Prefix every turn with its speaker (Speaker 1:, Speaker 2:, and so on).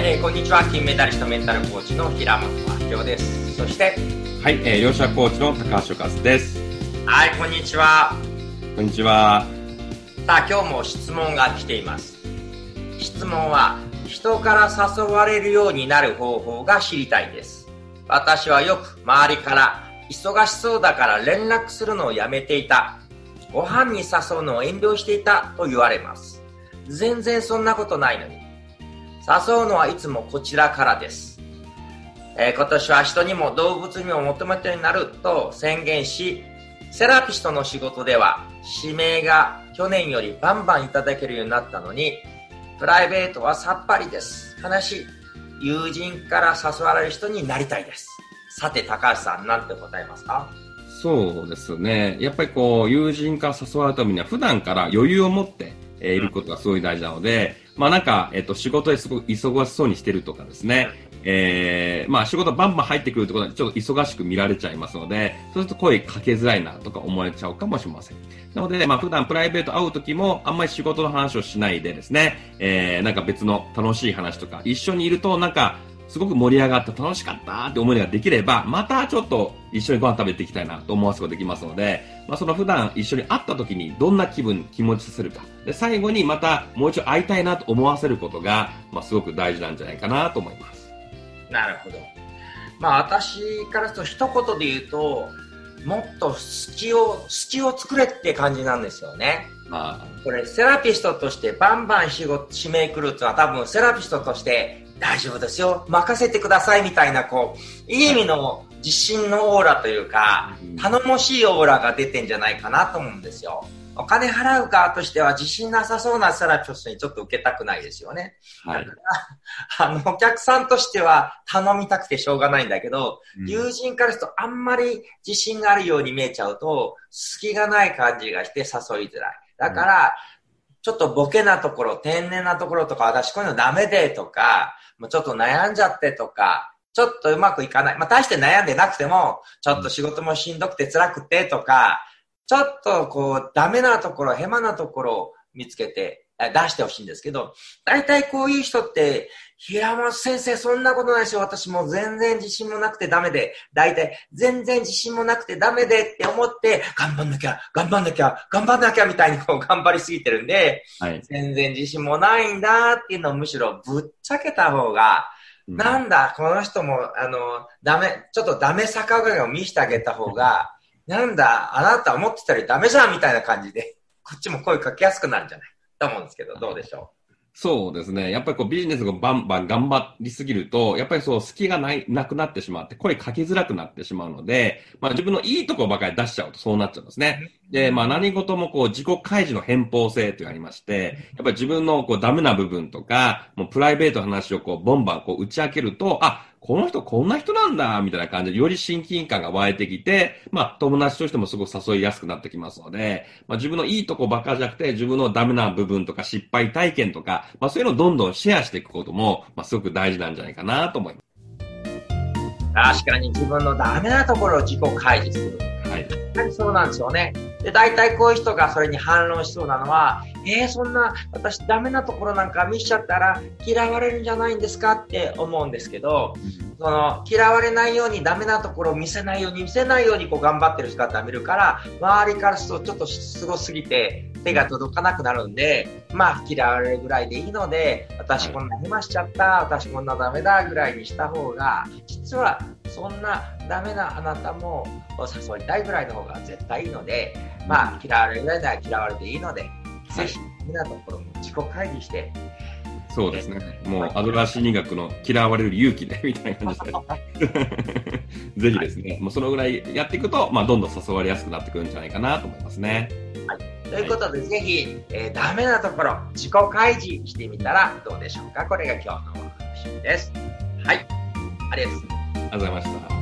Speaker 1: 、えー、こんにちは。金メダリストメンタルコーチの平本明夫です。そして、
Speaker 2: はい、えー、両者コーチの高橋和です。
Speaker 1: はい、こんにちは。
Speaker 2: こんにちは。
Speaker 1: さあ、今日も質問が来ています。質問は、人から誘われるようになる方法が知りたいです。私はよく周りから忙しそうだから連絡するのをやめていた。ご飯に誘うのを遠慮していたと言われます。全然そんなことないのに。誘うのはいつもこちらからです。えー、今年は人にも動物にも求めてになると宣言し、セラピストの仕事では指名が去年よりバンバンいただけるようになったのに、プライベートはさっぱりです。悲しい。友人から誘われる人になりたいです。さて、高橋さん、なんて答えますか？
Speaker 2: そうですね。やっぱりこう、友人から誘われたためには、普段から余裕を持って、いることがすごい大事なので、まあなんか、えっ、と、仕事ですごく忙しそうにしてるとかですね、えー、まあ仕事バンバン入ってくるってことはちょっと忙しく見られちゃいますので、そうすると声かけづらいなとか思われちゃうかもしれません。なので、まあ普段プライベート会う時もあんまり仕事の話をしないでですね、えー、なんか別の楽しい話とか、一緒にいるとなんか、すごく盛り上がって楽しかったって思いができれば、またちょっと一緒にご飯食べていきたいなと思わすことができますので、まあ、その普段一緒に会った時にどんな気分、気持ちさせるか。で、最後にまたもう一度会いたいなと思わせることが、まあ、すごく大事なんじゃないかなと思います。
Speaker 1: なるほど。まあ、私からすると一言で言うと、もっと隙を、隙を作れって感じなんですよね。まあ、これ、セラピストとしてバンバン仕事、指名来るっていうのは多分セラピストとして大丈夫ですよ、任せてくださいみたいな、こう、いい意味の自信のオーラというか、頼もしいオーラが出てんじゃないかなと思うんですよ。お金払う側としては自信なさそうなセラピストにちょっと受けたくないですよね。はい。あの、お客さんとしては頼みたくてしょうがないんだけど、うん、友人からするとあんまり自信があるように見えちゃうと、隙がない感じがして誘いづらい。だから、ちょっとボケなところ、天然なところとか、私こういうのダメでとか、もうちょっと悩んじゃってとか、ちょっとうまくいかない。まあ、大して悩んでなくても、ちょっと仕事もしんどくて辛くてとか、ちょっとこう、ダメなところ、ヘマなところを見つけて、出してほしいんですけど、大体こういう人って、平松先生そんなことないし、私も全然自信もなくてダメで、大体全然自信もなくてダメでって思って、頑張んなきゃ、頑張んなきゃ、頑張んなきゃみたいにこう頑張りすぎてるんで、はい、全然自信もないんだっていうのをむしろぶっちゃけた方が、うん、なんだ、この人も、あの、ダメ、ちょっとダメ逆上を見せてあげた方が、なんだ、あなた思ってたよりダメじゃんみたいな感じで、こっちも声かけやすくなるんじゃない？と思うんですけど、どうでしょう？
Speaker 2: そうですね。やっぱりこうビジネスがバンバン頑張りすぎると、やっぱりそう隙がないなくなってしまって、声かけづらくなってしまうので、まあ自分のいいところばかり出しちゃうとそうなっちゃうんですね。で、まあ何事もこう自己開示の偏方性というのがありまして、やっぱり自分のこうダメな部分とか、もうプライベートの話をこうボンバンこう打ち明けると、あ、この人こんな人なんだ、みたいな感じで、より親近感が湧いてきて、まあ、友達としてもすごく誘いやすくなってきますので、まあ、自分のいいとこばっかじゃなくて、自分のダメな部分とか失敗体験とか、まあ、そういうのをどんどんシェアしていくことも、まあ、すごく大事なんじゃないかなと思います。
Speaker 1: 確かに自分のダメなところを自己開示する。はい。確かにそうなんですよね。で、大体こういう人がそれに反論しそうなのは、えー、そんな私ダメなところなんか見しちゃったら嫌われるんじゃないんですかって思うんですけど、その嫌われないようにダメなところを見せないように見せないようにこう頑張ってる姿を見るから周りからするとちょっとすごすぎて手が届かなくなるんでまあ嫌われるぐらいでいいので私こんな暇しちゃった私こんなダメだぐらいにした方が実はそんなダメなあなたも誘いたいぐらいの方が絶対いいのでまあ嫌われるぐらいなら嫌われていいのでぜひ、みんなところも自己会議して、
Speaker 2: そうですね。もう、アドラー心理学の嫌われる勇気で、みたいな感じで。ぜひですね、はい、もうそのぐらいやっていくと、まあ、どんどん誘われやすくなってくるんじゃないかなと思いますね。
Speaker 1: はい。ということで、はい、ぜひ、えー、ダメなところ、自己開示してみたらどうでしょうか？これが今日の趣味です。はい。ありがとうございました。
Speaker 2: ありがとうございました。